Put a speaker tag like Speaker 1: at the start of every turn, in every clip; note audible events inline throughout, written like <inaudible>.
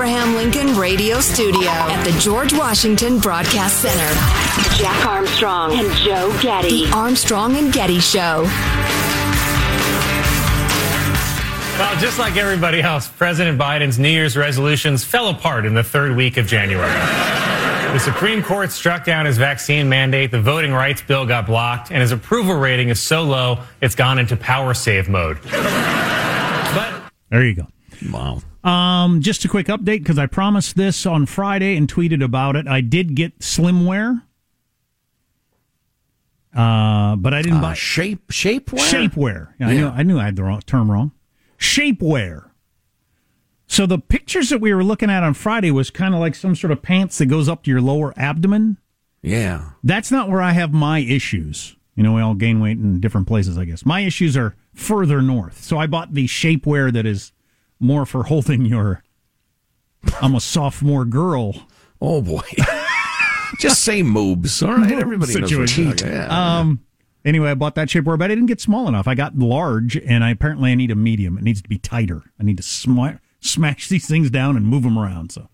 Speaker 1: Abraham Lincoln Radio Studio at the George Washington Broadcast Center.
Speaker 2: Jack Armstrong and Joe Getty.
Speaker 1: The Armstrong and Getty Show.
Speaker 3: Well, just like everybody else, President Biden's New Year's resolutions fell apart in the third week of January. The Supreme Court struck down his vaccine mandate, the voting rights bill got blocked, and his approval rating is so low it's gone into power save mode. But
Speaker 4: There you go.
Speaker 5: Wow.
Speaker 4: Um, just a quick update because I promised this on Friday and tweeted about it. I did get slimwear, uh, but I didn't
Speaker 5: Uh,
Speaker 4: buy
Speaker 5: shape shapewear.
Speaker 4: shapewear. Yeah, I
Speaker 5: Yeah.
Speaker 4: knew I knew I had the wrong, term wrong. Shapewear. So the pictures that we were looking at on Friday was kind of like some sort of pants that goes up to your lower abdomen.
Speaker 5: Yeah.
Speaker 4: That's not where I have my issues. You know, we all gain weight in different places, I guess. My issues are further north. So I bought the shapewear that is more for holding your. I'm a sophomore girl.
Speaker 5: Oh boy. <laughs> Just say moobs. All right. <laughs> Everybody knows what
Speaker 4: Situation.
Speaker 5: you're talking.
Speaker 4: Um. Anyway, I bought that shapewear, but I didn't get small enough. I got large, and I apparently I need a medium. It needs to be tighter. I need to sma- smash these things down and move them around. So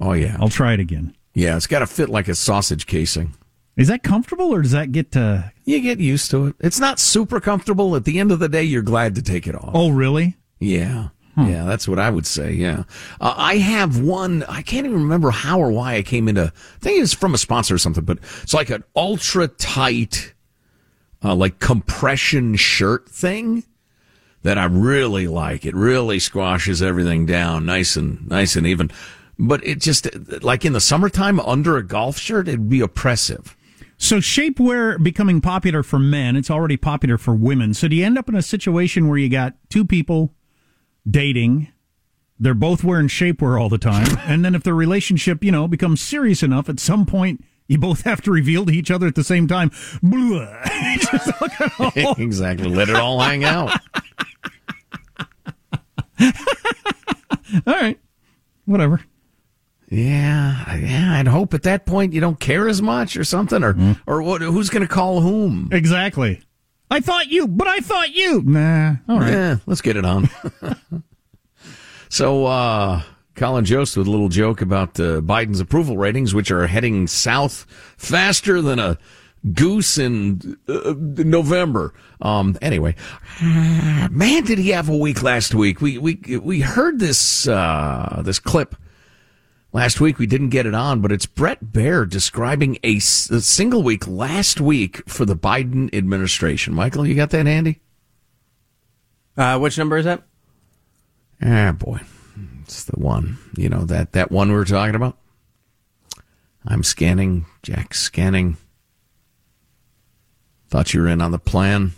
Speaker 5: Oh yeah.
Speaker 4: I'll try it again.
Speaker 5: Yeah. It's got to fit like a sausage casing.
Speaker 4: Is that comfortable, or does that get to?
Speaker 5: You get used to it. It's not super comfortable. At the end of the day, you're glad to take it off.
Speaker 4: Oh, really?
Speaker 5: Yeah. Yeah, that's what I would say. Yeah. Uh, I have one, I can't even remember how or why I came into, I think it's from a sponsor or something, but it's like an ultra tight, uh, like compression shirt thing that I really like. It really squashes everything down nice and, nice and even. But it just, like in the summertime under a golf shirt, it'd be oppressive.
Speaker 4: So shapewear becoming popular for men, it's already popular for women. So do you end up in a situation where you got two people dating, they're both wearing shapewear all the time, <laughs> and then if their relationship, you know, becomes serious enough, at some point you both have to reveal to each other at the same time. Blah. <laughs> Just look at all- <laughs>
Speaker 5: exactly. Let it all hang out.
Speaker 4: all right, whatever.
Speaker 5: Yeah, yeah. I'd hope at that point you don't care as much or something, or mm-hmm. or what? Who's going to call whom?
Speaker 4: Exactly. I thought you, but I thought you. Nah. All right.
Speaker 5: Yeah, let's get it on. <laughs> so, uh, Colin Jost with a little joke about uh, Biden's approval ratings, which are heading south faster than a goose in uh, November. Um, anyway, <sighs> man, did he have a week last week? We we we heard this uh, this clip last week. We didn't get it on, but it's Bret Baier describing a single week last week for the Biden administration. Michael, you got that handy?
Speaker 6: Uh, which number is that?
Speaker 5: Ah, boy. It's the one. You know, that, that one we were talking about? I'm scanning. Jack's scanning. Thought you were in on the plan.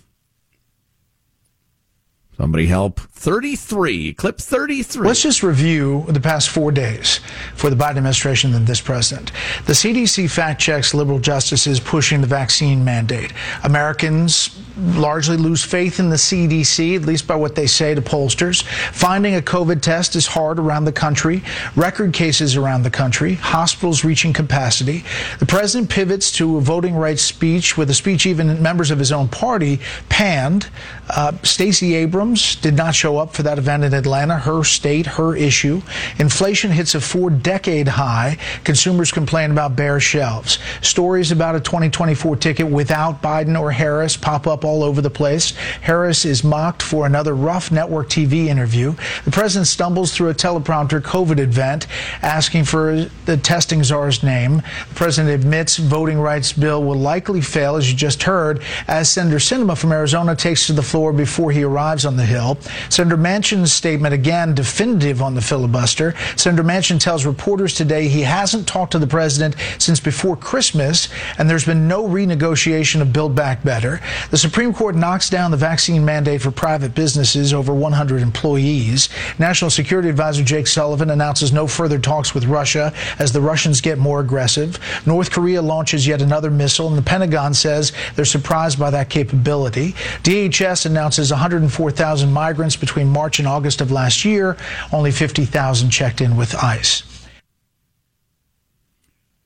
Speaker 5: Somebody help. 33. Clip 33.
Speaker 7: Let's just review the past four days for the Biden administration and this president. The CDC fact checks liberal justices pushing the vaccine mandate. Americans largely lose faith in the CDC, at least by what they say to pollsters. Finding a COVID test is hard around the country. Record cases around the country. Hospitals reaching capacity. The president pivots to a voting rights speech with a speech even members of his own party panned. Uh, Stacey Abrams did not show up for that event in Atlanta, her state, her issue. Inflation hits a four decade high. Consumers complain about bare shelves. Stories about a 2024 ticket without Biden or Harris pop up all over the place. Harris is mocked for another rough network TV interview. The president stumbles through a teleprompter COVID event asking for the testing czar's name. The president admits voting rights bill will likely fail, as you just heard, as Senator Sinema from Arizona takes to the floor before he arrives on the Hill. Senator Manchin's statement again definitive on the filibuster. Senator Manchin tells reporters today he hasn't talked to the president since before Christmas, and there's been no renegotiation of Build Back Better. The Supreme Court knocks down the vaccine mandate for private businesses over 100 employees. National Security Advisor Jake Sullivan announces no further talks with Russia as the Russians get more aggressive. North Korea launches yet another missile, and the Pentagon says they're surprised by that capability. DHS announces 104,000 migrants between March and August of last year, only 50,000 checked in with ICE.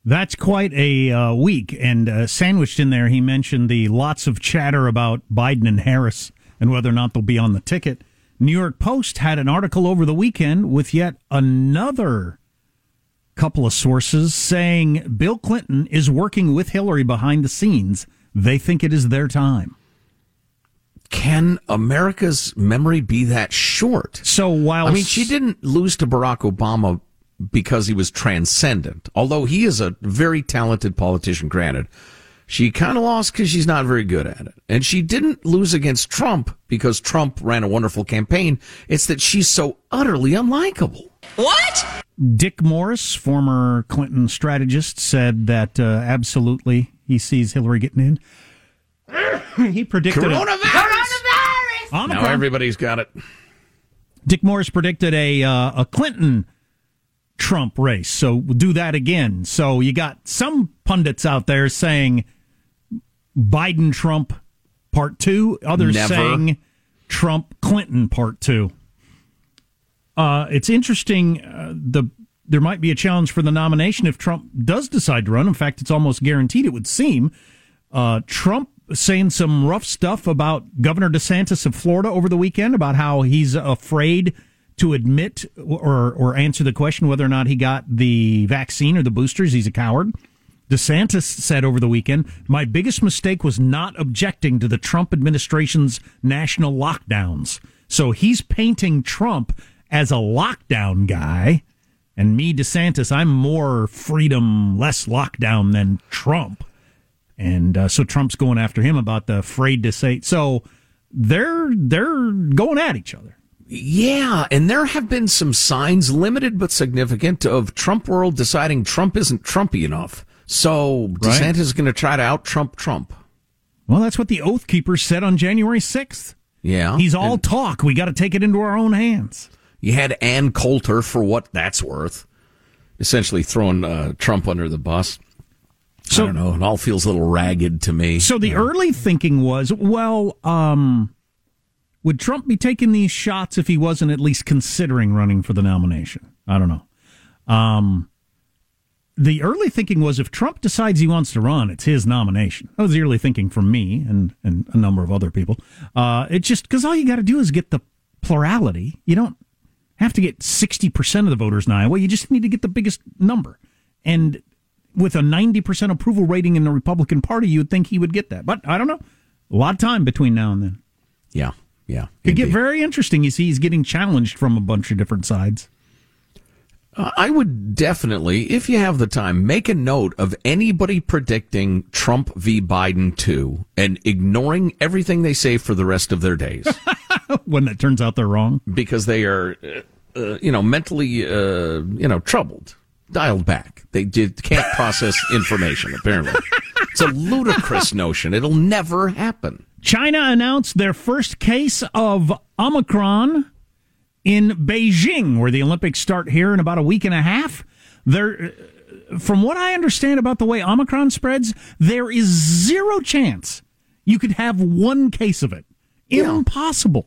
Speaker 4: That's quite a uh, week. And uh, sandwiched in there, he mentioned the lots of chatter about Biden and Harris and whether or not they'll be on the ticket. New York Post had an article over the weekend with yet another couple of sources saying Bill Clinton is working with Hillary behind the scenes. They think it is their time.
Speaker 5: Can America's memory be that short?
Speaker 4: So while
Speaker 5: I mean, she didn't lose to Barack Obama because he was transcendent, although he is a very talented politician, granted. She kind of lost because she's not very good at it. And she didn't lose against Trump because Trump ran a wonderful campaign. It's that she's so utterly unlikable.
Speaker 1: What?
Speaker 4: Dick Morris, former Clinton strategist, said that uh, absolutely he sees Hillary getting in. <clears throat> he predicted
Speaker 5: Coronavirus!
Speaker 4: Omicron.
Speaker 5: Now everybody's got it.
Speaker 4: Dick Morris predicted a uh, a Clinton Trump race. So we'll do that again. So you got some pundits out there saying Biden Trump part 2, others
Speaker 5: Never.
Speaker 4: saying Trump Clinton part 2. Uh, it's interesting uh, the there might be a challenge for the nomination if Trump does decide to run. In fact, it's almost guaranteed it would seem. Uh, Trump saying some rough stuff about Governor DeSantis of Florida over the weekend about how he's afraid to admit or or answer the question whether or not he got the vaccine or the boosters. He's a coward. DeSantis said over the weekend, "My biggest mistake was not objecting to the Trump administration's national lockdowns." So he's painting Trump as a lockdown guy, and me, DeSantis, I'm more freedom, less lockdown than Trump. And uh, so Trump's going after him about the afraid to say. So they're they're going at each other.
Speaker 5: Yeah, and there have been some signs, limited but significant, of Trump world deciding Trump isn't Trumpy enough. So DeSantis
Speaker 4: Right.
Speaker 5: is going to try to out Trump Trump.
Speaker 4: Well, that's what the Oath Keepers said on January 6th.
Speaker 5: Yeah.
Speaker 4: He's all talk. We got to take it into our own hands.
Speaker 5: You had Ann Coulter for what that's worth, essentially throwing uh, Trump under the bus.
Speaker 4: So-
Speaker 5: I don't know. It all feels a little ragged to me.
Speaker 4: So the early thinking was, well, um, would Trump be taking these shots if he wasn't at least considering running for the nomination? I don't know. Um, the early thinking was if Trump decides he wants to run, it's his nomination. That was the early thinking from me and, and a number of other people. Uh, it's just because all you got to do is get the plurality. You don't have to get 60% of the voters in Iowa. You just need to get the biggest number. And with a 90% approval rating in the Republican Party, you would think he would get that. But I don't know. A lot of time between now and then.
Speaker 5: yeah, yeah.
Speaker 4: Could get very interesting. You see, he's getting challenged from a bunch of different sides.
Speaker 5: Uh, I would definitely, if you have the time, make a note of anybody predicting Trump v. Biden 2 and ignoring everything they say for the rest of their days <laughs>
Speaker 4: when it turns out they're wrong.
Speaker 5: because they are, uh, uh, you know, mentally, uh, you know, troubled, dialed back. They did, can't process information, apparently. It's a ludicrous notion. It'll never happen.
Speaker 4: China announced their first case of Omicron in Beijing, where the Olympics start here in about a week and a half. There, uh, from what I understand about the way Omicron spreads, there is zero chance you could have one case of it. Impossible.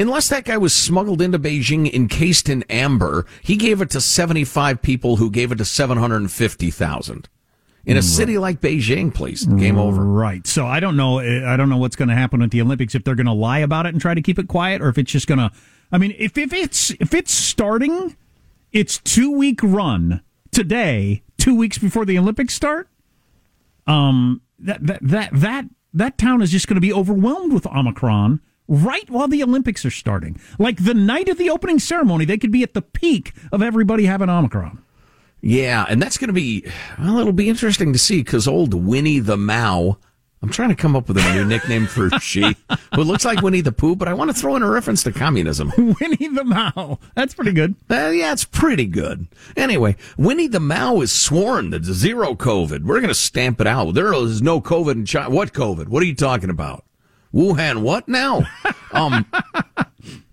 Speaker 5: Unless that guy was smuggled into Beijing encased in amber, he gave it to 75 people who gave it to 750,000. In a city like Beijing, please. Game over.
Speaker 4: Right. So I don't know. I don't know what's going to happen with the Olympics if they're going to lie about it and try to keep it quiet, or if it's just going to. I mean, if if it's if it's starting, it's two week run today, two weeks before the Olympics start. Um, that that that that that town is just going to be overwhelmed with Omicron right while the Olympics are starting. Like the night of the opening ceremony, they could be at the peak of everybody having Omicron.
Speaker 5: Yeah, and that's going to be, well, it'll be interesting to see because old Winnie the Mao, I'm trying to come up with a new nickname for <laughs> she, who looks like Winnie the Pooh, but I want to throw in a reference to communism. <laughs>
Speaker 4: Winnie the Mao. That's pretty good.
Speaker 5: Uh, yeah, it's pretty good. Anyway, Winnie the Mao is sworn that zero COVID. We're going to stamp it out. There is no COVID in China. What COVID? What are you talking about? Wuhan, what now? <laughs> Um,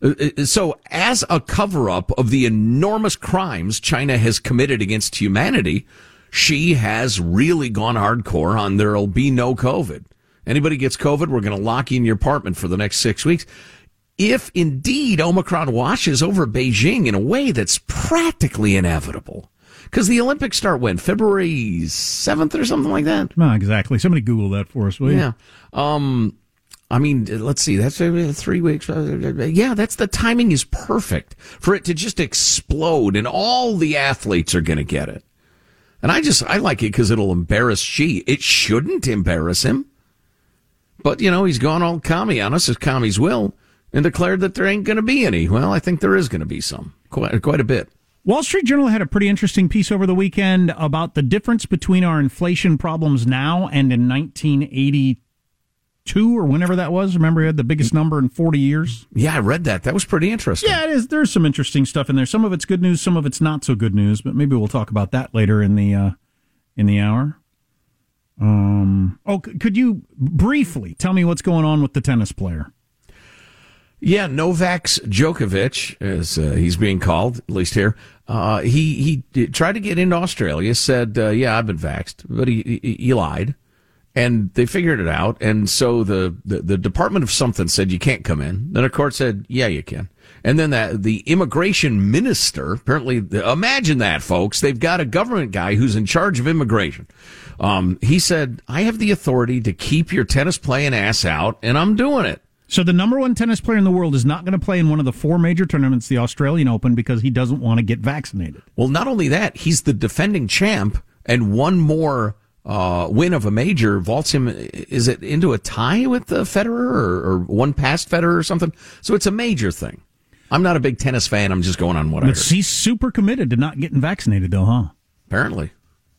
Speaker 5: uh, so as a cover up of the enormous crimes China has committed against humanity, she has really gone hardcore on there'll be no COVID. Anybody gets COVID, we're going to lock you in your apartment for the next six weeks. If indeed Omicron washes over Beijing in a way that's practically inevitable, because the Olympics start when? February 7th or something like that?
Speaker 4: Not exactly. Somebody Google that for us, will you?
Speaker 5: Yeah. Um, I mean, let's see. That's uh, three weeks. Uh, Yeah, that's the timing is perfect for it to just explode, and all the athletes are going to get it. And I just, I like it because it'll embarrass she. It shouldn't embarrass him. But, you know, he's gone all commie on us, as commies will, and declared that there ain't going to be any. Well, I think there is going to be some. Quite, quite a bit.
Speaker 4: Wall Street Journal had a pretty interesting piece over the weekend about the difference between our inflation problems now and in 1982 or whenever that was. Remember, he had the biggest number in 40 years.
Speaker 5: Yeah, I read that. That was pretty interesting.
Speaker 4: Yeah, it is. There's some interesting stuff in there. Some of it's good news, some of it's not so good news. But maybe we'll talk about that later in the uh, in the hour. Um. Oh, could you briefly tell me what's going on with the tennis player?
Speaker 5: Yeah, Novak Djokovic, as uh, he's being called, at least here, uh, he he tried to get into Australia. Said, uh, "Yeah, I've been vaxxed," but he, he he lied, and they figured it out. And so the, the the Department of something said you can't come in. Then a court said, "Yeah, you can." And then that the immigration minister apparently imagine that, folks. They've got a government guy who's in charge of immigration. Um, he said, "I have the authority to keep your tennis playing ass out, and I'm doing it."
Speaker 4: So the number one tennis player in the world is not going to play in one of the four major tournaments, the Australian Open, because he doesn't want to get vaccinated.
Speaker 5: Well, not only that, he's the defending champ, and one more uh, win of a major vaults him. Is it into a tie with uh, Federer, or, or one past Federer, or something? So it's a major thing. I'm not a big tennis fan. I'm just going on what I
Speaker 4: But
Speaker 5: heard.
Speaker 4: he's super committed to not getting vaccinated, though, huh?
Speaker 5: Apparently,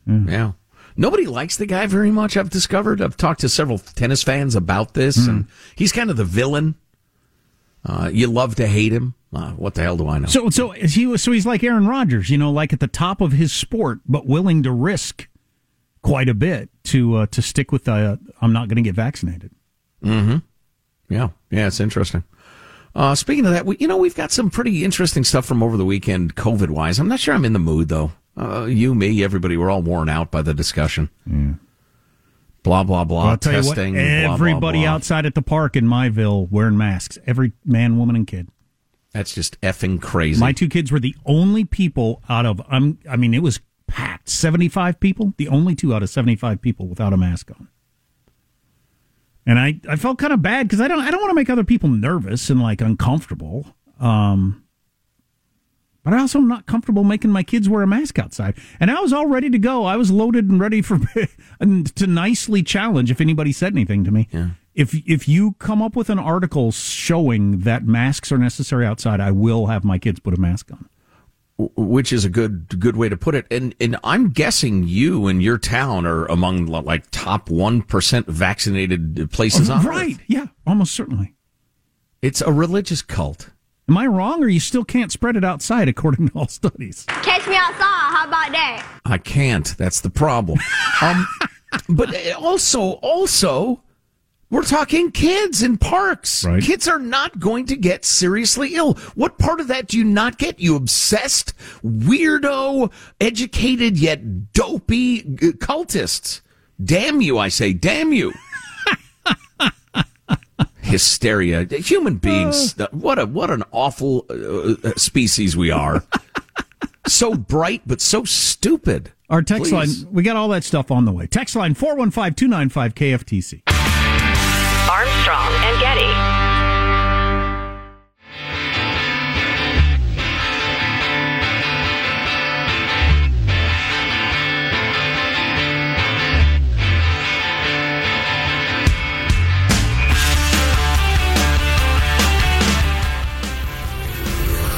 Speaker 5: yeah. Nobody likes the guy very much. I've discovered. I've talked to several tennis fans about this, and he's kind of the villain. Uh, you love to hate him. Uh, what the hell do I know?
Speaker 4: So, so is he was so he's like Aaron Rodgers, you know, like at the top of his sport, but willing to risk quite a bit to uh, to stick with the uh, I'm not going to get vaccinated. Mm-hmm.
Speaker 5: Yeah, yeah, it's interesting. Uh, speaking of that, we, you know, we've got some pretty interesting stuff from over the weekend, COVID wise. I'm not sure I'm in the mood though. Uh, you, me, everybody, we're all worn out by the discussion. Yeah. Blah blah blah.
Speaker 4: I'll tell
Speaker 5: testing.
Speaker 4: you what,
Speaker 5: blah, blah,
Speaker 4: everybody
Speaker 5: blah.
Speaker 4: outside at the park in Myville wearing masks. Every man, woman, and kid.
Speaker 5: That's just effing crazy.
Speaker 4: My two kids were the only people out of I'm. I mean, it was packed. Seventy five people. The only two out of seventy five people without a mask on. And I, I felt kind of bad because I don't I don't want to make other people nervous and like uncomfortable. Um, but I also am not comfortable making my kids wear a mask outside. And I was all ready to go. I was loaded and ready for <laughs> and to nicely challenge if anybody said anything to me. Yeah. If if you come up with an article showing that masks are necessary outside, I will have my kids put a mask on.
Speaker 5: Which is a good good way to put it. And and I'm guessing you and your town are among like top one percent vaccinated places on
Speaker 4: right?
Speaker 5: Earth.
Speaker 4: Yeah, almost certainly.
Speaker 5: It's a religious cult.
Speaker 4: Am I wrong, or you still can't spread it outside according to all studies?
Speaker 8: Catch me outside. How about that?
Speaker 5: I can't. That's the problem. um, <laughs> but also, also, we're talking kids in parks.
Speaker 4: Right.
Speaker 5: Kids are not going to get seriously ill. What part of that do you not get? You obsessed, weirdo, educated yet dopey uh, cultists. Damn you, I say, damn you. <laughs> Hysteria. Human beings. What a what an awful uh, uh, species we are. <laughs> so bright but so stupid.
Speaker 4: Our text
Speaker 5: Please.
Speaker 4: line, we got all that stuff on the way. Text line 415 295 KFTC.
Speaker 2: Armstrong and Getty.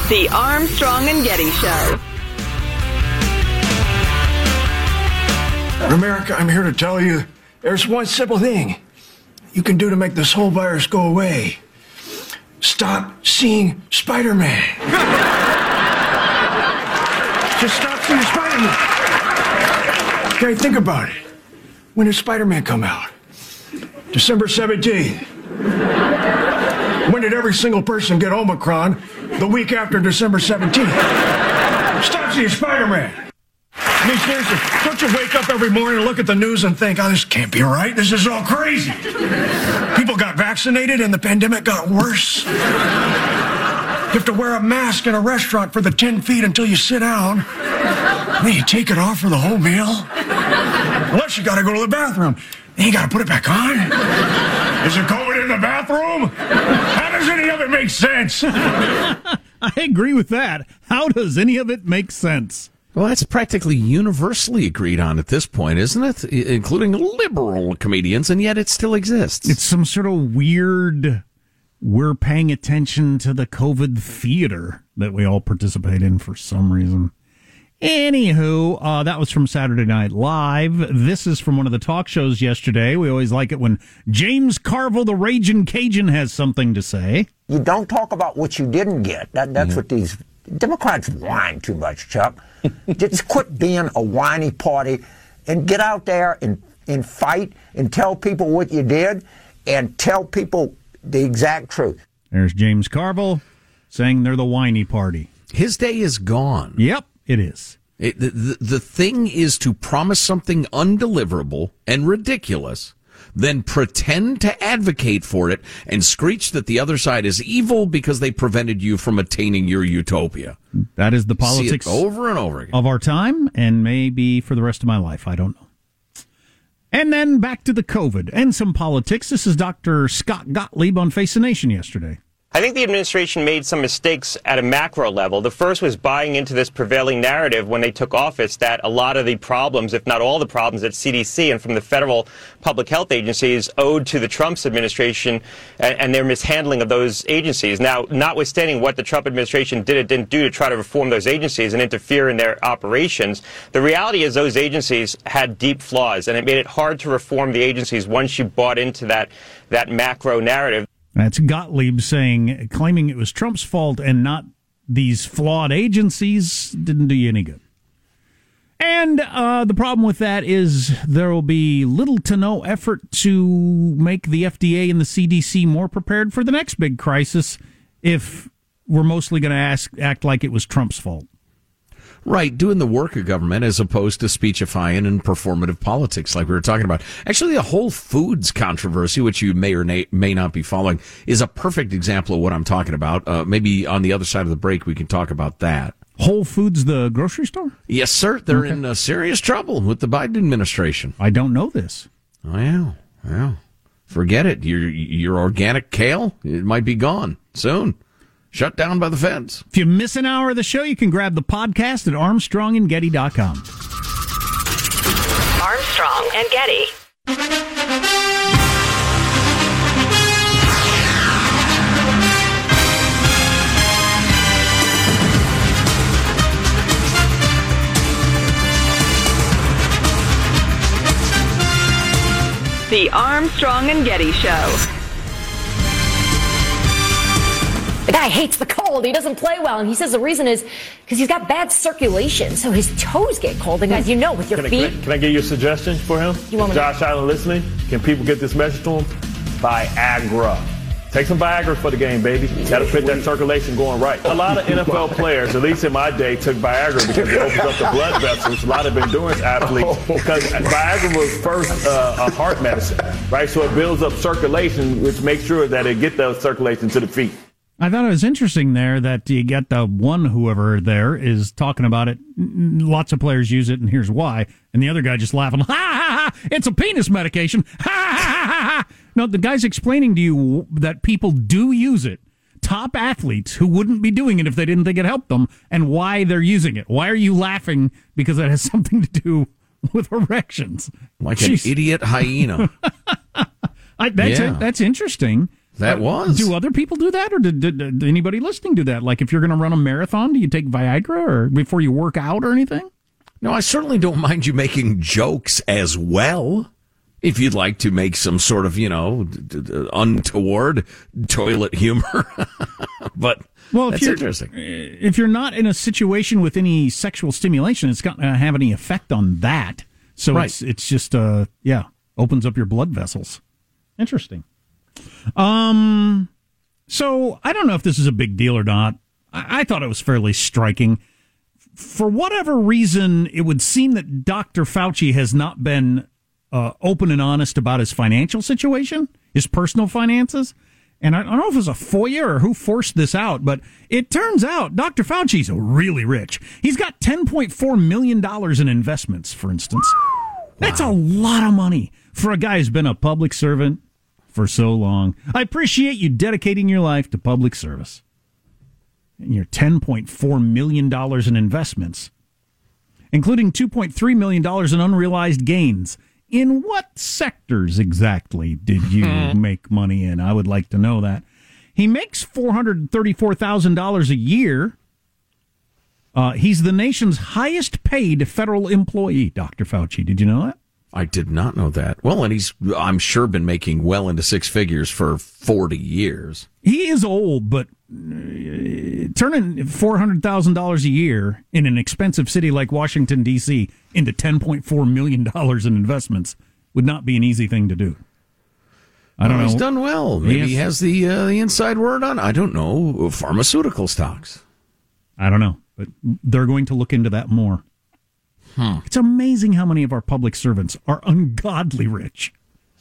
Speaker 2: The Armstrong and Getty Show.
Speaker 9: America, I'm here to tell you there's one simple thing you can do to make this whole virus go away. Stop seeing Spider Man. Just stop seeing Spider Man. Okay, think about it. When did Spider Man come out? December 17th. When did every single person get Omicron? The week after December 17th. Stop seeing Spider Man. I mean, seriously, don't you wake up every morning and look at the news and think, oh, this can't be right. This is all crazy. People got vaccinated and the pandemic got worse. You have to wear a mask in a restaurant for the 10 feet until you sit down. Then you take it off for the whole meal. Unless you got to go to the bathroom. Then you got to put it back on. Is it COVID in the bathroom? How does any of it make sense? <laughs>
Speaker 4: I agree with that. How does any of it make sense?
Speaker 5: Well, that's practically universally agreed on at this point, isn't it? I- Including liberal comedians, and yet it still exists.
Speaker 4: It's some sort of weird. We're paying attention to the COVID theater that we all participate in for some reason. Anywho, uh, that was from Saturday Night Live. This is from one of the talk shows yesterday. We always like it when James Carville, the Raging Cajun, has something to say.
Speaker 10: You don't talk about what you didn't get. That, that's what these Democrats whine too much, Chuck. Just quit being a whiny party and get out there and, and fight and tell people what you did and tell people the exact truth.
Speaker 4: There's James Carville saying they're the whiny party.
Speaker 5: His day is gone.
Speaker 4: Yep, it is.
Speaker 5: It, the, the, the thing is to promise something undeliverable and ridiculous, then pretend to advocate for it and screech that the other side is evil because they prevented you from attaining your utopia.
Speaker 4: That is the politics
Speaker 5: over and over again.
Speaker 4: of our time and maybe for the rest of my life. I don't know. And then back to the COVID and some politics. This is Dr. Scott Gottlieb on Face the Nation yesterday.
Speaker 11: I think the administration made some mistakes at a macro level. The first was buying into this prevailing narrative when they took office that a lot of the problems, if not all the problems at CDC and from the federal public health agencies owed to the Trump's administration and, and their mishandling of those agencies. Now, notwithstanding what the Trump administration did or didn't do to try to reform those agencies and interfere in their operations, the reality is those agencies had deep flaws and it made it hard to reform the agencies once you bought into that, that macro narrative.
Speaker 4: That's Gottlieb saying, claiming it was Trump's fault and not these flawed agencies didn't do you any good. And uh, the problem with that is there will be little to no effort to make the FDA and the CDC more prepared for the next big crisis if we're mostly going to ask act like it was Trump's fault.
Speaker 5: Right, doing the work of government as opposed to speechifying and performative politics like we were talking about. Actually, the Whole Foods controversy, which you may or may not be following, is a perfect example of what I'm talking about. Uh, maybe on the other side of the break, we can talk about that.
Speaker 4: Whole Foods, the grocery store?
Speaker 5: Yes, sir. They're in uh, serious trouble with the Biden administration.
Speaker 4: I don't know this.
Speaker 5: Oh, yeah. Yeah. Forget it. Your, your organic kale, it might be gone soon. Shut down by the feds.
Speaker 4: If you miss an hour of the show, you can grab the podcast at armstrongandgetty.com.
Speaker 2: Armstrong and Getty. The Armstrong and Getty Show.
Speaker 12: The guy hates the cold. He doesn't play well. And he says the reason is because he's got bad circulation. So his toes get cold. And as you know, with your
Speaker 13: Can I,
Speaker 12: feet.
Speaker 13: can I, can I give you a suggestion for him?
Speaker 12: You want me to-
Speaker 13: Josh Allen listening? Can people get this message to him? Viagra. Take some Viagra for the game, baby. That'll put that circulation going right. A lot of NFL players, at least in my day, took Viagra because it opens up the blood vessels. A lot of endurance athletes, because Viagra was first uh, a heart medicine, right? So it builds up circulation, which makes sure that it get the circulation to the feet.
Speaker 4: I thought it was interesting there that you get the one whoever there is talking about it. Lots of players use it, and here's why. And the other guy just laughing, <laughs> ha ha ha! It's a penis medication. Ha ha ha ha! ha. No, the guy's explaining to you that people do use it. Top athletes who wouldn't be doing it if they didn't think it helped them, and why they're using it. Why are you laughing? Because it has <laughs> something to do with erections.
Speaker 5: Like
Speaker 4: Jeez.
Speaker 5: an idiot hyena. <laughs>
Speaker 4: I, that's
Speaker 5: Yeah.
Speaker 4: that's interesting.
Speaker 5: That
Speaker 4: Uh,
Speaker 5: was.
Speaker 4: Do other people do that, or did, did, did anybody listening do that? Like, if you're going to run a marathon, do you take Viagra, or before you work out, or anything?
Speaker 5: No, I certainly don't mind you making jokes as well. If you'd like to make some sort of, you know, untoward toilet humor. <laughs> but
Speaker 4: Well, if
Speaker 5: that's
Speaker 4: you're
Speaker 5: interesting.
Speaker 4: if you're not in a situation with any sexual stimulation, it's not going to have any effect on that. So
Speaker 5: Right.
Speaker 4: it's it's just uh yeah opens up your blood vessels. Interesting. Um, so I don't know if this is a big deal or not. I, I thought it was fairly striking. For whatever reason, it would seem that Dr. Fauci has not been uh, open and honest about his financial situation, his personal finances. And I don't know if it was a FOIA or who forced this out, but it turns out Dr. Fauci's really rich. He's got $10.4 million in investments, for instance. That's a lot of money for a guy who's been a public servant for so long. I appreciate you dedicating your life to public service. And your $10.4 million in investments. including $2.3 million in unrealized gains. In what sectors exactly did you <laughs> make money in? I would like to know that. He makes $434,000 a year. Uh, he's the nation's highest paid federal employee, Dr. Fauci. Did you know that?
Speaker 5: I did not know that. Well, and he's, I'm sure, been making well into six figures for 40 years.
Speaker 4: He is old, but uh, turning $400,000 a year in an expensive city like Washington, D.C. into $10.4 million in investments would not be an easy thing to do. I don't
Speaker 5: Well,
Speaker 4: know.
Speaker 5: He's done well. Maybe he has the, uh, the inside word on, I don't know, pharmaceutical stocks.
Speaker 4: I don't know, but they're going to look into that more.
Speaker 5: Hmm.
Speaker 4: It's amazing how many of our public servants are ungodly rich.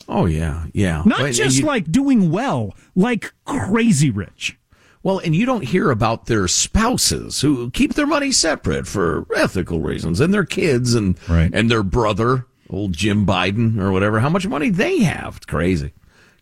Speaker 5: Oh, yeah, yeah.
Speaker 4: Not just
Speaker 5: you-
Speaker 4: like doing well, like crazy rich.
Speaker 5: Well, and you don't hear about their spouses who keep their money separate for ethical reasons, and their kids and and their brother, old Jim Biden or whatever. How much money they have? It's crazy,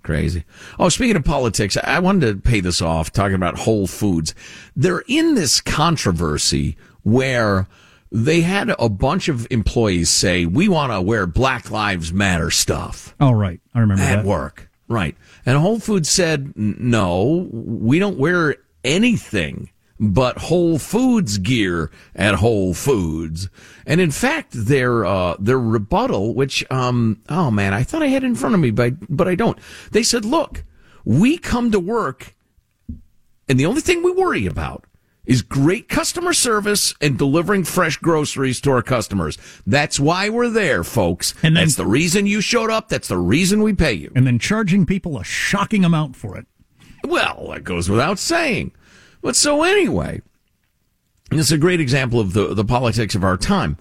Speaker 5: crazy. Oh, speaking of politics, I wanted to pay this off talking about Whole Foods. They're in this controversy where they had a bunch of employees say, "We want to wear Black Lives Matter stuff."
Speaker 4: Oh, right. I remember
Speaker 5: at
Speaker 4: that.
Speaker 5: work. Right. And Whole Foods said, no, we don't wear anything but Whole Foods gear at Whole Foods. And in fact, their, uh, their rebuttal, which, um, oh man, I thought I had in front of me, but, but I don't. They said, look, we come to work and the only thing we worry about is great customer service and delivering fresh groceries to our customers. That's why we're there, folks. And that's the reason you showed up. That's the reason we pay you.
Speaker 4: And then charging people a shocking amount for it.
Speaker 5: Well, that goes without saying. But so anyway, this is a great example of the, the politics of our time.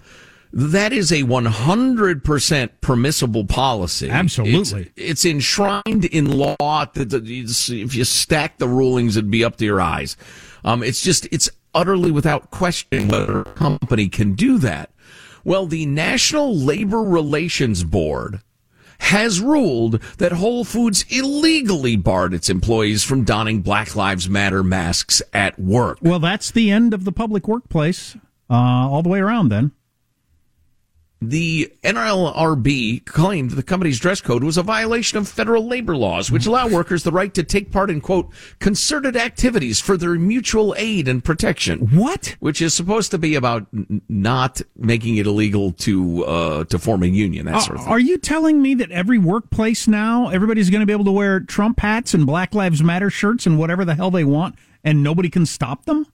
Speaker 5: That is a 100% permissible policy.
Speaker 4: Absolutely.
Speaker 5: It's, it's enshrined in law. That if you stack the rulings, it'd be up to your eyes. Um, it's just, it's utterly without question whether a company can do that. Well, the National Labor Relations Board has ruled that Whole Foods illegally barred its employees from donning Black Lives Matter masks at work.
Speaker 4: Well, that's the end of the public workplace uh, all the way around then.
Speaker 5: The NLRB claimed the company's dress code was a violation of federal labor laws, which allow workers the right to take part in, quote, concerted activities for their mutual aid and protection.
Speaker 4: What?
Speaker 5: Which is supposed to be about n- not making it illegal to, uh, to form a union, that sort of thing.
Speaker 4: Are you telling me that every workplace now, everybody's going to be able to wear Trump hats and Black Lives Matter shirts and whatever the hell they want, and nobody can stop them?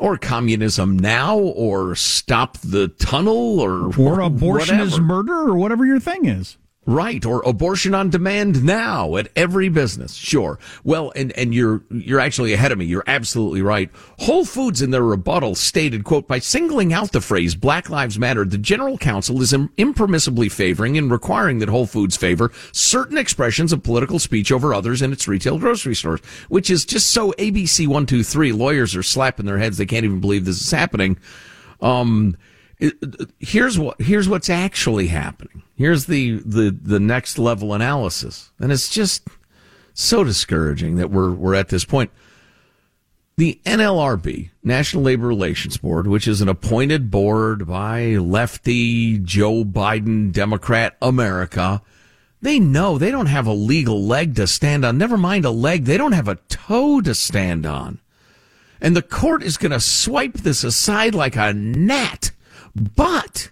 Speaker 5: Or communism now, or stop the tunnel, or
Speaker 4: Or abortion is murder, or whatever your thing is.
Speaker 5: Right, or abortion on demand now at every business. Sure. Well, and, and you're, you're actually ahead of me. You're absolutely right. Whole Foods in their rebuttal stated, quote, by singling out the phrase Black Lives Matter, the General Counsel is im- impermissibly favoring and requiring that Whole Foods favor certain expressions of political speech over others in its retail grocery stores, which is just so ABC 123. Lawyers are slapping their heads. They can't even believe this is happening. Um, here's what here's what's actually happening. Here's the the the next level analysis, and it's just so discouraging that we're we're at this point. The NLRB, National Labor Relations Board, which is an appointed board by lefty Joe Biden Democrat America, they know they don't have a legal leg to stand on. Never mind a leg, they don't have a toe to stand on. And the court is going to swipe this aside like a gnat. But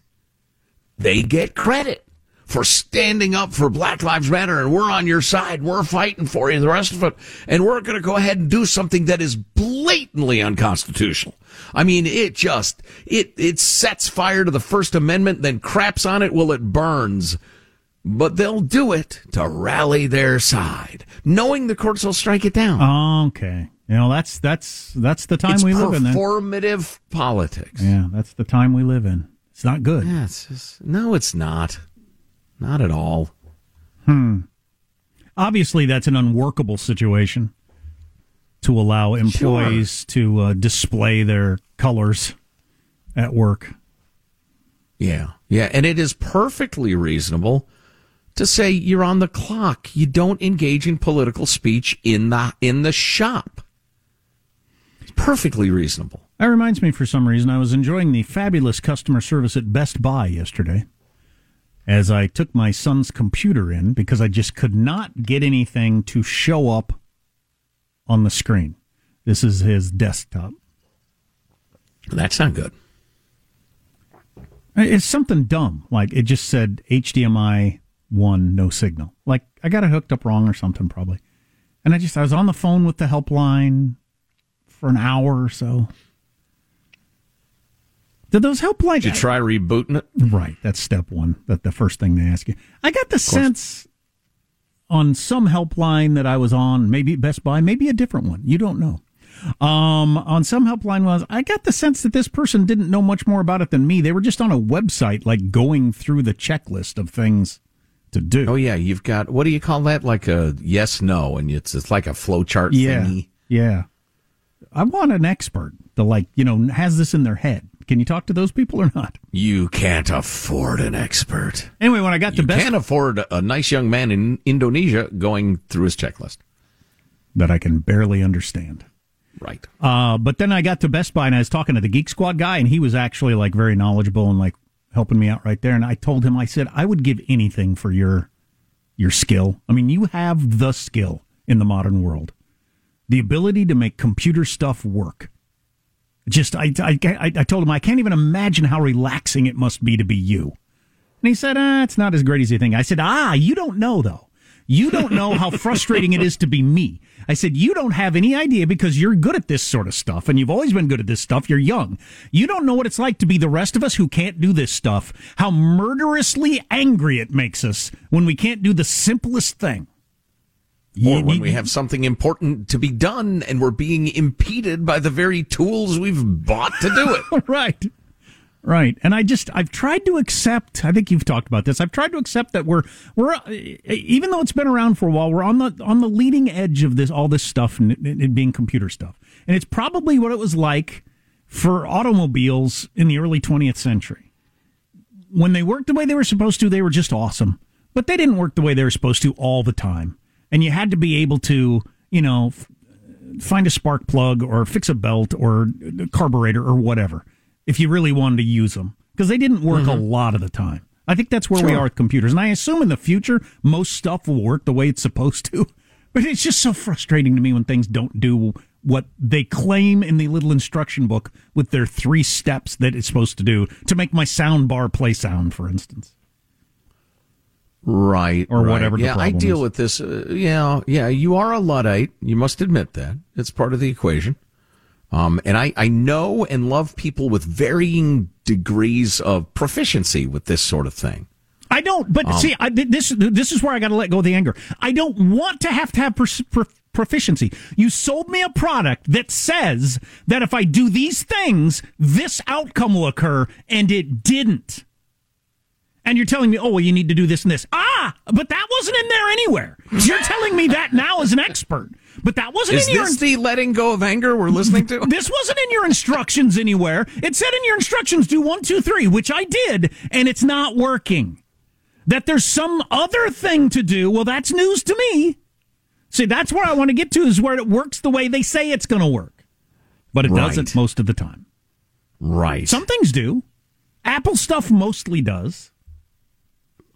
Speaker 5: they get credit for standing up for Black Lives Matter and we're on your side. We're fighting for you. The rest of it. And we're going to go ahead and do something that is blatantly unconstitutional. I mean, it just, it, it sets fire to the First Amendment, then craps on it while it burns. But they'll do it to rally their side, knowing the courts will strike it down.
Speaker 4: Okay. You know, that's that's that's the time
Speaker 5: it's
Speaker 4: we live in
Speaker 5: performative politics.
Speaker 4: Yeah, that's the time we live in. It's not good.
Speaker 5: Yeah, it's just, no, it's not. Not at all.
Speaker 4: Hmm. Obviously, that's an unworkable situation to allow employees to uh, display their colors at work.
Speaker 5: Yeah. Yeah. And it is perfectly reasonable to say you're on the clock. You don't engage in political speech in the, in the shop. It's perfectly reasonable.
Speaker 4: That reminds me, for some reason, I was enjoying the fabulous customer service at Best Buy yesterday as I took my son's computer in because I just could not get anything to show up on the screen. This is his desktop.
Speaker 5: That's not good.
Speaker 4: It's something dumb. Like it just said HDMI 1, no signal. Like I got it hooked up wrong or something, probably. And I just, I was on the phone with the helpline for an hour or so. Did those helplines?
Speaker 5: Did you try rebooting it?
Speaker 4: Right. That's step one. That the first thing they ask you. I got the sense on some helpline that I was on, maybe Best Buy, maybe a different one. You don't know. Um, on some helpline was I got the sense that this person didn't know much more about it than me. They were just on a website, like going through the checklist of things to do.
Speaker 5: Oh yeah, you've got what do you call that? Like a yes no, and it's it's like a flow chart
Speaker 4: yeah,
Speaker 5: thingy.
Speaker 4: yeah. I want an expert that like you know has this in their head. Can you talk to those people or not?
Speaker 5: You can't afford an expert.
Speaker 4: Anyway, when I got to
Speaker 5: You
Speaker 4: Best you
Speaker 5: can't afford a nice young man in Indonesia going through his checklist.
Speaker 4: that I can barely understand.
Speaker 5: Right.
Speaker 4: Uh, but then I got to Best Buy and I was talking to the Geek Squad guy, and he was actually like very knowledgeable and like helping me out right there. And I told him, I said, I would give anything for your your skill. I mean, you have the skill in the modern world, the ability to make computer stuff work. Just, I, I, I I told him I can't even imagine how relaxing it must be to be you. And he said, ah, it's not as great as you think. I said, ah, you don't know though. You don't know how <laughs> frustrating it is to be me. I said, you don't have any idea because you're good at this sort of stuff and you've always been good at this stuff. You're young. You don't know what it's like to be the rest of us who can't do this stuff. How murderously angry it makes us when we can't do the simplest thing.
Speaker 5: Or when we have something important to be done and we're being impeded by the very tools we've bought to do it. <laughs>
Speaker 4: right. Right. And I just I've tried to accept, I think you've talked about this. I've tried to accept that we're we're uh, even though it's been around for a while, we're on the on the leading edge of this all this stuff and it, it being computer stuff. And it's probably what it was like for automobiles in the early 20th century. When they worked the way they were supposed to, they were just awesome. But they didn't work the way they were supposed to all the time. And you had to be able to, you know, f- find a spark plug or fix a belt or a carburetor or whatever if you really wanted to use them because they didn't work a mm-hmm. lot of the time. I think that's where we are with computers. And I assume in the future, most stuff will work the way it's supposed to. <laughs> But it's just so frustrating to me when things don't do what they claim in the little instruction book with their three steps that it's supposed to do to make my sound bar play sound, for instance.
Speaker 5: Right.
Speaker 4: Or
Speaker 5: right.
Speaker 4: whatever the
Speaker 5: Yeah, I deal
Speaker 4: is.
Speaker 5: with this. Uh, yeah, yeah. You are a Luddite. You must admit that. It's part of the equation. Um, and I, I know and love people with varying degrees of proficiency with this sort of thing.
Speaker 4: I don't, but
Speaker 5: Um,
Speaker 4: see, I, this this is where I got to let go of the anger. I don't want to have to have proficiency. You sold me a product that says that if I do these things, this outcome will occur, and it didn't. And you're telling me, oh, well, you need to do this and this. Ah, but that wasn't in there anywhere. You're telling me that now as an expert, but that wasn't
Speaker 5: Is
Speaker 4: in your.
Speaker 5: this the letting go of anger we're listening to?
Speaker 4: This wasn't in your instructions anywhere. It said in your instructions, do one, two, three, which I did, and it's not working. That there's some other thing to do, well, that's news to me. See, that's where I want to get to is where it works the way they say it's going to work. But it
Speaker 5: Right.
Speaker 4: doesn't most of the time.
Speaker 5: Right.
Speaker 4: Some things do. Apple stuff mostly does.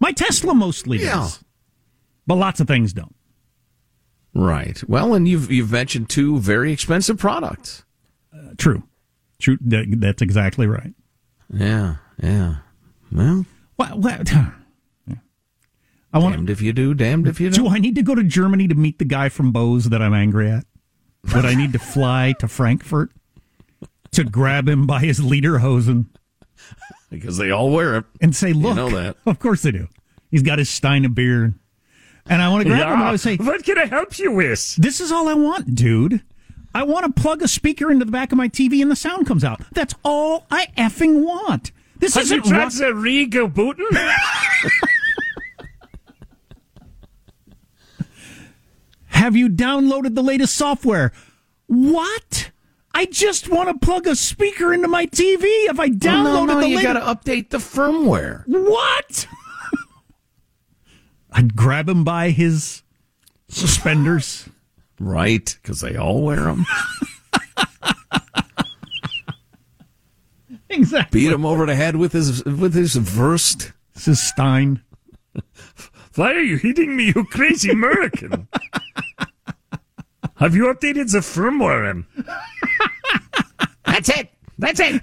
Speaker 4: My Tesla mostly
Speaker 5: Yeah.
Speaker 4: does. But lots of things don't.
Speaker 5: Right. Well, and you've you've mentioned two very expensive products.
Speaker 4: Uh, true. True. That, that's exactly right.
Speaker 5: Yeah. Yeah. Well,
Speaker 4: What, what, <sighs> I want
Speaker 5: damned if you do, damned if you
Speaker 4: Do
Speaker 5: don't.
Speaker 4: I need to go to Germany to meet the guy from Bose that I'm angry at? Would I need to fly to Frankfurt to grab him by his lederhosen <laughs>
Speaker 5: Because they all wear it.
Speaker 4: and say, "Look,
Speaker 5: know that. <laughs>
Speaker 4: of course they do. He's got his Stein of beer." And I want to grab him and I would say, <laughs>
Speaker 3: What can I help you with?
Speaker 4: "This is all I want, dude. I want to plug a speaker into the back of my TV and the sound comes out. That's all I effing want. This
Speaker 3: Have
Speaker 4: isn't
Speaker 3: tried
Speaker 4: rock-
Speaker 3: the Riga booten?
Speaker 4: Have you downloaded the latest software? What? I just want to plug a speaker into my TV. If I
Speaker 5: Well,
Speaker 4: downloaded
Speaker 5: no, no,
Speaker 4: the
Speaker 5: you
Speaker 4: latest,
Speaker 5: got to update the firmware.
Speaker 4: what? <laughs> I'd grab him by his suspenders.
Speaker 5: Right, because they all wear them. <laughs>
Speaker 4: exactly.
Speaker 5: Beat him over the head with his with his Wurst.
Speaker 4: This is Stein. <laughs>
Speaker 14: Why are you hitting me, you crazy American? Have you updated the firmware?
Speaker 5: That's it. That's it.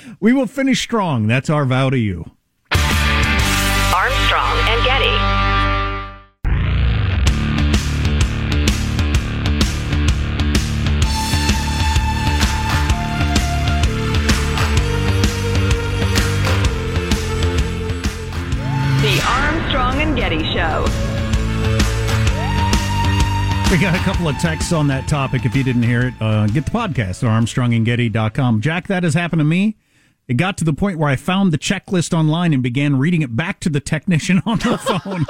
Speaker 5: <laughs>
Speaker 4: we will finish strong. That's our vow to you.
Speaker 2: Armstrong and
Speaker 4: couple of texts on that topic. If you didn't hear it, uh, get the podcast at armstrongandgetty.com. Jack, that has happened to me. It got to the point where I found the checklist online and began reading it back to the technician <laughs> on the phone.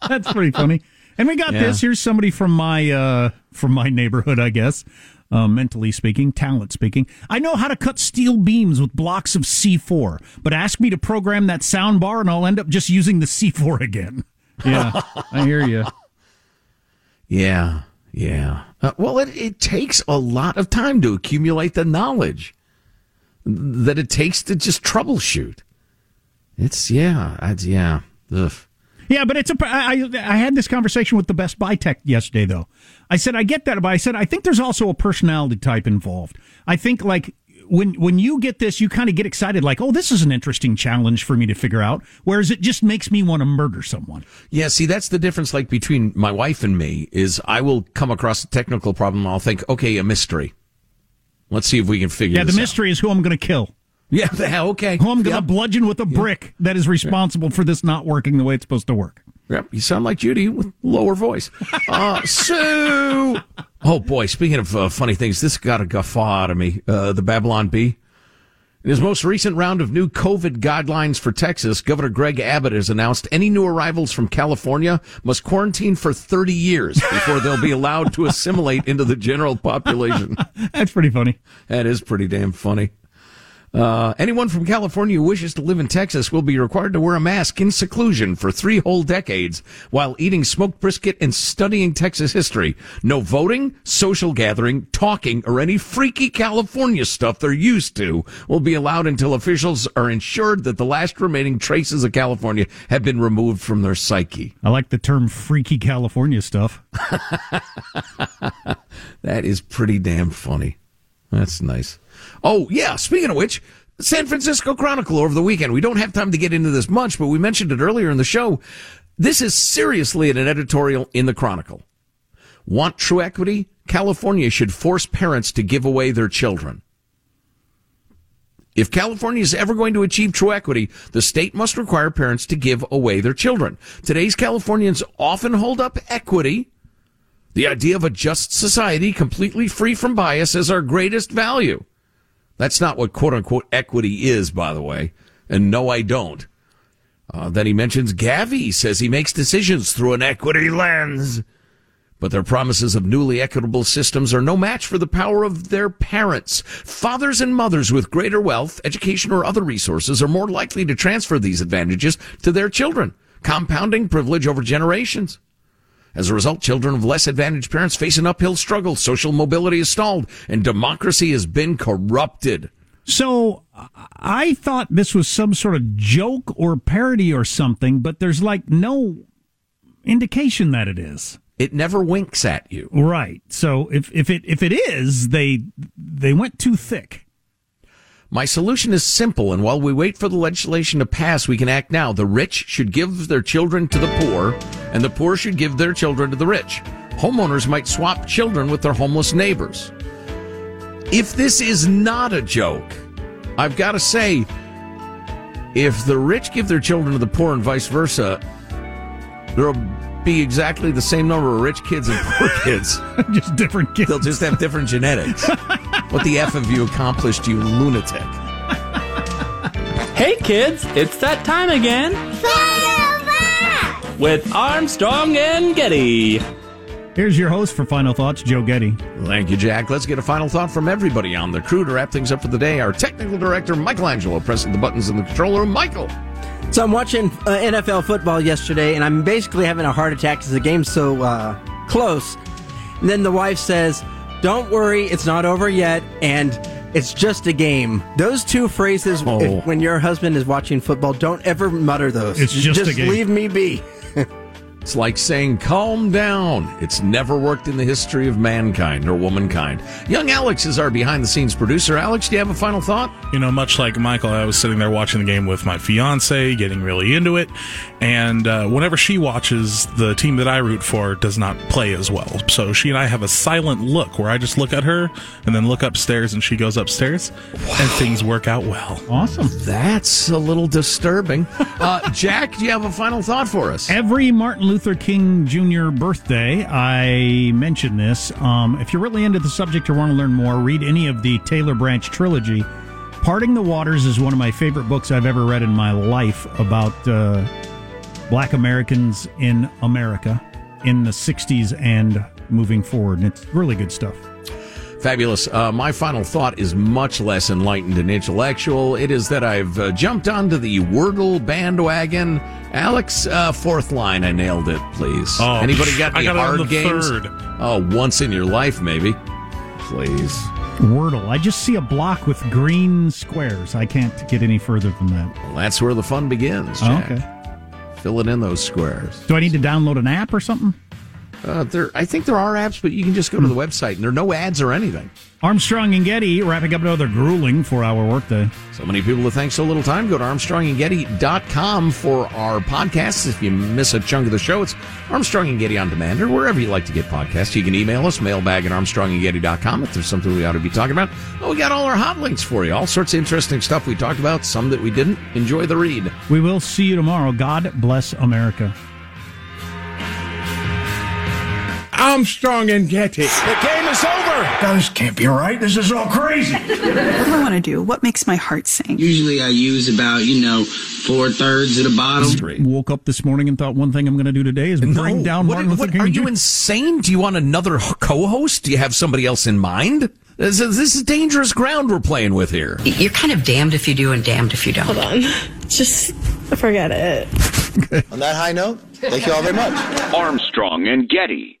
Speaker 4: <laughs> That's pretty funny. And we got
Speaker 5: Yeah.
Speaker 4: this. Here's somebody from my uh, from my neighborhood, I guess. Uh, mentally speaking, talent speaking, I know how to cut steel beams with blocks of C4. But ask me to program that sound bar, and I'll end up just using the C4 again. Yeah, I hear you.
Speaker 5: Yeah, yeah. Uh, well, it, it takes a lot of time to accumulate the knowledge that it takes to just troubleshoot. It's yeah, it's, yeah. Ugh.
Speaker 4: Yeah, but it's a. I, I had this conversation with the Best Buy tech yesterday, though. I said I get that, but I said I think there's also a personality type involved. I think like when when you get this, you kind of get excited, like, oh, this is an interesting challenge for me to figure out. Whereas it just makes me want to murder someone.
Speaker 5: Yeah, see, that's the difference. Like between my wife and me is I will come across a technical problem. and I'll think, okay, a mystery. Let's see if we can figure.
Speaker 4: Yeah, the
Speaker 5: this out.
Speaker 4: mystery is who I'm going to kill.
Speaker 5: Yeah, yeah, <laughs> okay.
Speaker 4: Who I'm going to bludgeon with a brick that is responsible for this not working the way it's supposed to work.
Speaker 5: Yep, you sound like Judy with lower voice. Uh, <laughs> so, oh boy, speaking of uh, funny things, this got a guffaw out of me. Uh, the Babylon Bee. In his most recent round of new COVID guidelines for Texas, Governor Greg Abbott has announced any new arrivals from California must quarantine for 30 years before they'll be <laughs> allowed to assimilate into the general population.
Speaker 4: That's pretty funny.
Speaker 5: That is pretty damn funny. Uh, anyone from California who wishes to live in Texas will be required to wear a mask in seclusion for three whole decades while eating smoked brisket and studying Texas history. No voting, social gathering, talking, or any freaky California stuff they're used to will be allowed until officials are ensured that the last remaining traces of California have been removed from their psyche.
Speaker 4: I like the term freaky California stuff. <laughs>
Speaker 5: That is pretty damn funny. That's nice. Oh, yeah. Speaking of which, San Francisco Chronicle over the weekend. We don't have time to get into this much, but we mentioned it earlier in the show. This is seriously an editorial in the Chronicle. Want true equity? California should force parents to give away their children. If California is ever going to achieve true equity, the state must require parents to give away their children. Today's Californians often hold up equity, the idea of a just society completely free from bias, is our greatest value. That's not what quote unquote equity is, by the way. And no, I don't. Uh, then he mentions Gavi says he makes decisions through an equity lens. But their promises of newly equitable systems are no match for the power of their parents. Fathers and mothers with greater wealth, education, or other resources are more likely to transfer these advantages to their children, compounding privilege over generations. As a result, children of less advantaged parents face an uphill struggle. Social mobility is stalled and democracy has been corrupted.
Speaker 4: So I thought this was some sort of joke or parody or something, but there's like no indication that it is.
Speaker 5: It never winks at you.
Speaker 4: Right. So if, if it if it is, they they went too thick.
Speaker 5: My solution is simple, and while we wait for the legislation to pass, we can act now. The rich should give their children to the poor, and the poor should give their children to the rich. Homeowners might swap children with their homeless neighbors. If this is not a joke, I've got to say, if the rich give their children to the poor and vice versa, there'll be exactly the same number of rich kids and poor <laughs> kids. <laughs>
Speaker 4: just different kids.
Speaker 5: They'll just have different genetics. what the F have you accomplished, you lunatic?
Speaker 15: Hey kids, it's that time again. With Armstrong and Getty.
Speaker 4: Here's your host for Final Thoughts, Joe Getty.
Speaker 5: Thank you, Jack. Let's get a final thought from everybody on the crew to wrap things up for the day. Our technical director, Michael Angelo, pressing the buttons in the control room. Michael.
Speaker 6: So I'm watching uh, NFL football yesterday, and I'm basically having a heart attack because the game's so uh, close. And then the wife says, "Don't worry, it's not over yet." And It's just a game. Those two phrases,
Speaker 5: Oh.
Speaker 6: if, when your husband is watching football, don't ever mutter those.
Speaker 4: It's just a game.
Speaker 6: leave me be. <laughs>
Speaker 5: It's like saying, calm down. It's never worked in the history of mankind or womankind. Young Alex is our behind the scenes producer. Alex, do you have a final thought?
Speaker 16: You know, much like Michael, I was sitting there watching the game with my fiance, getting really into it, and uh, whenever she watches, the team that I root for does not play as well. So she and I have a silent look where I just look at her and then look upstairs, and she goes upstairs, and things work out well.
Speaker 4: Awesome.
Speaker 5: That's a little disturbing. <laughs> Uh, Jack, do you have a final thought for us?
Speaker 4: Every Martin Luther King Jr. birthday, I mentioned this. Um, if you're really into the subject or want to learn more, read any of the Taylor Branch trilogy. Parting the Waters is one of my favorite books I've ever read in my life about uh, black Americans in America in the 60s and moving forward. And it's really good stuff.
Speaker 5: Fabulous. Uh, my final thought is much less enlightened and intellectual. It is that I've uh, jumped onto the Wordle bandwagon. Alex, uh, fourth line, I nailed it, please.
Speaker 16: Oh,
Speaker 5: Anybody got
Speaker 16: I
Speaker 5: any
Speaker 16: got it on
Speaker 5: hard
Speaker 16: the
Speaker 5: games?
Speaker 16: third.
Speaker 5: Oh, once in your life, maybe. Please.
Speaker 4: Wordle. I just see a block with green squares. I can't get any further than that.
Speaker 5: Well, that's where the fun begins,
Speaker 4: Oh, okay.
Speaker 5: Fill it in those squares.
Speaker 4: Do I need to download an app or something?
Speaker 5: Uh, there, I think there are apps, but you can just go to the website and there are no ads or anything.
Speaker 4: Armstrong and Getty wrapping up another grueling four hour workday.
Speaker 5: So many people to thank so little time. Go to armstrongandgetty.com for our podcasts. If you miss a chunk of the show, it's Armstrong and Getty on demand or wherever you like to get podcasts. You can email us, mailbag at armstrongandgetty.com if there's something we ought to be talking about. Oh, we got all our hot links for you. All sorts of interesting stuff we talked about, some that we didn't. Enjoy the read.
Speaker 4: We will see you tomorrow. God bless America.
Speaker 9: Armstrong and Getty. The game is over. Now, this can't be right. This is all crazy.
Speaker 17: What do I want to do? What makes my heart sing?
Speaker 18: Usually I use about, you know, four thirds of the bottom.
Speaker 4: Woke up this morning and thought one thing I'm going to do today is bring down
Speaker 5: what,
Speaker 4: Martin Luther
Speaker 5: what-
Speaker 4: King.
Speaker 5: are you insane? Do you want another co-host? Do you have somebody else in mind? This is, this is dangerous ground we're playing with here.
Speaker 19: You're kind of damned if you do and damned if you don't.
Speaker 20: Hold on. Just forget it. <laughs>
Speaker 21: On that high note, thank you all very much.
Speaker 22: Armstrong and Getty.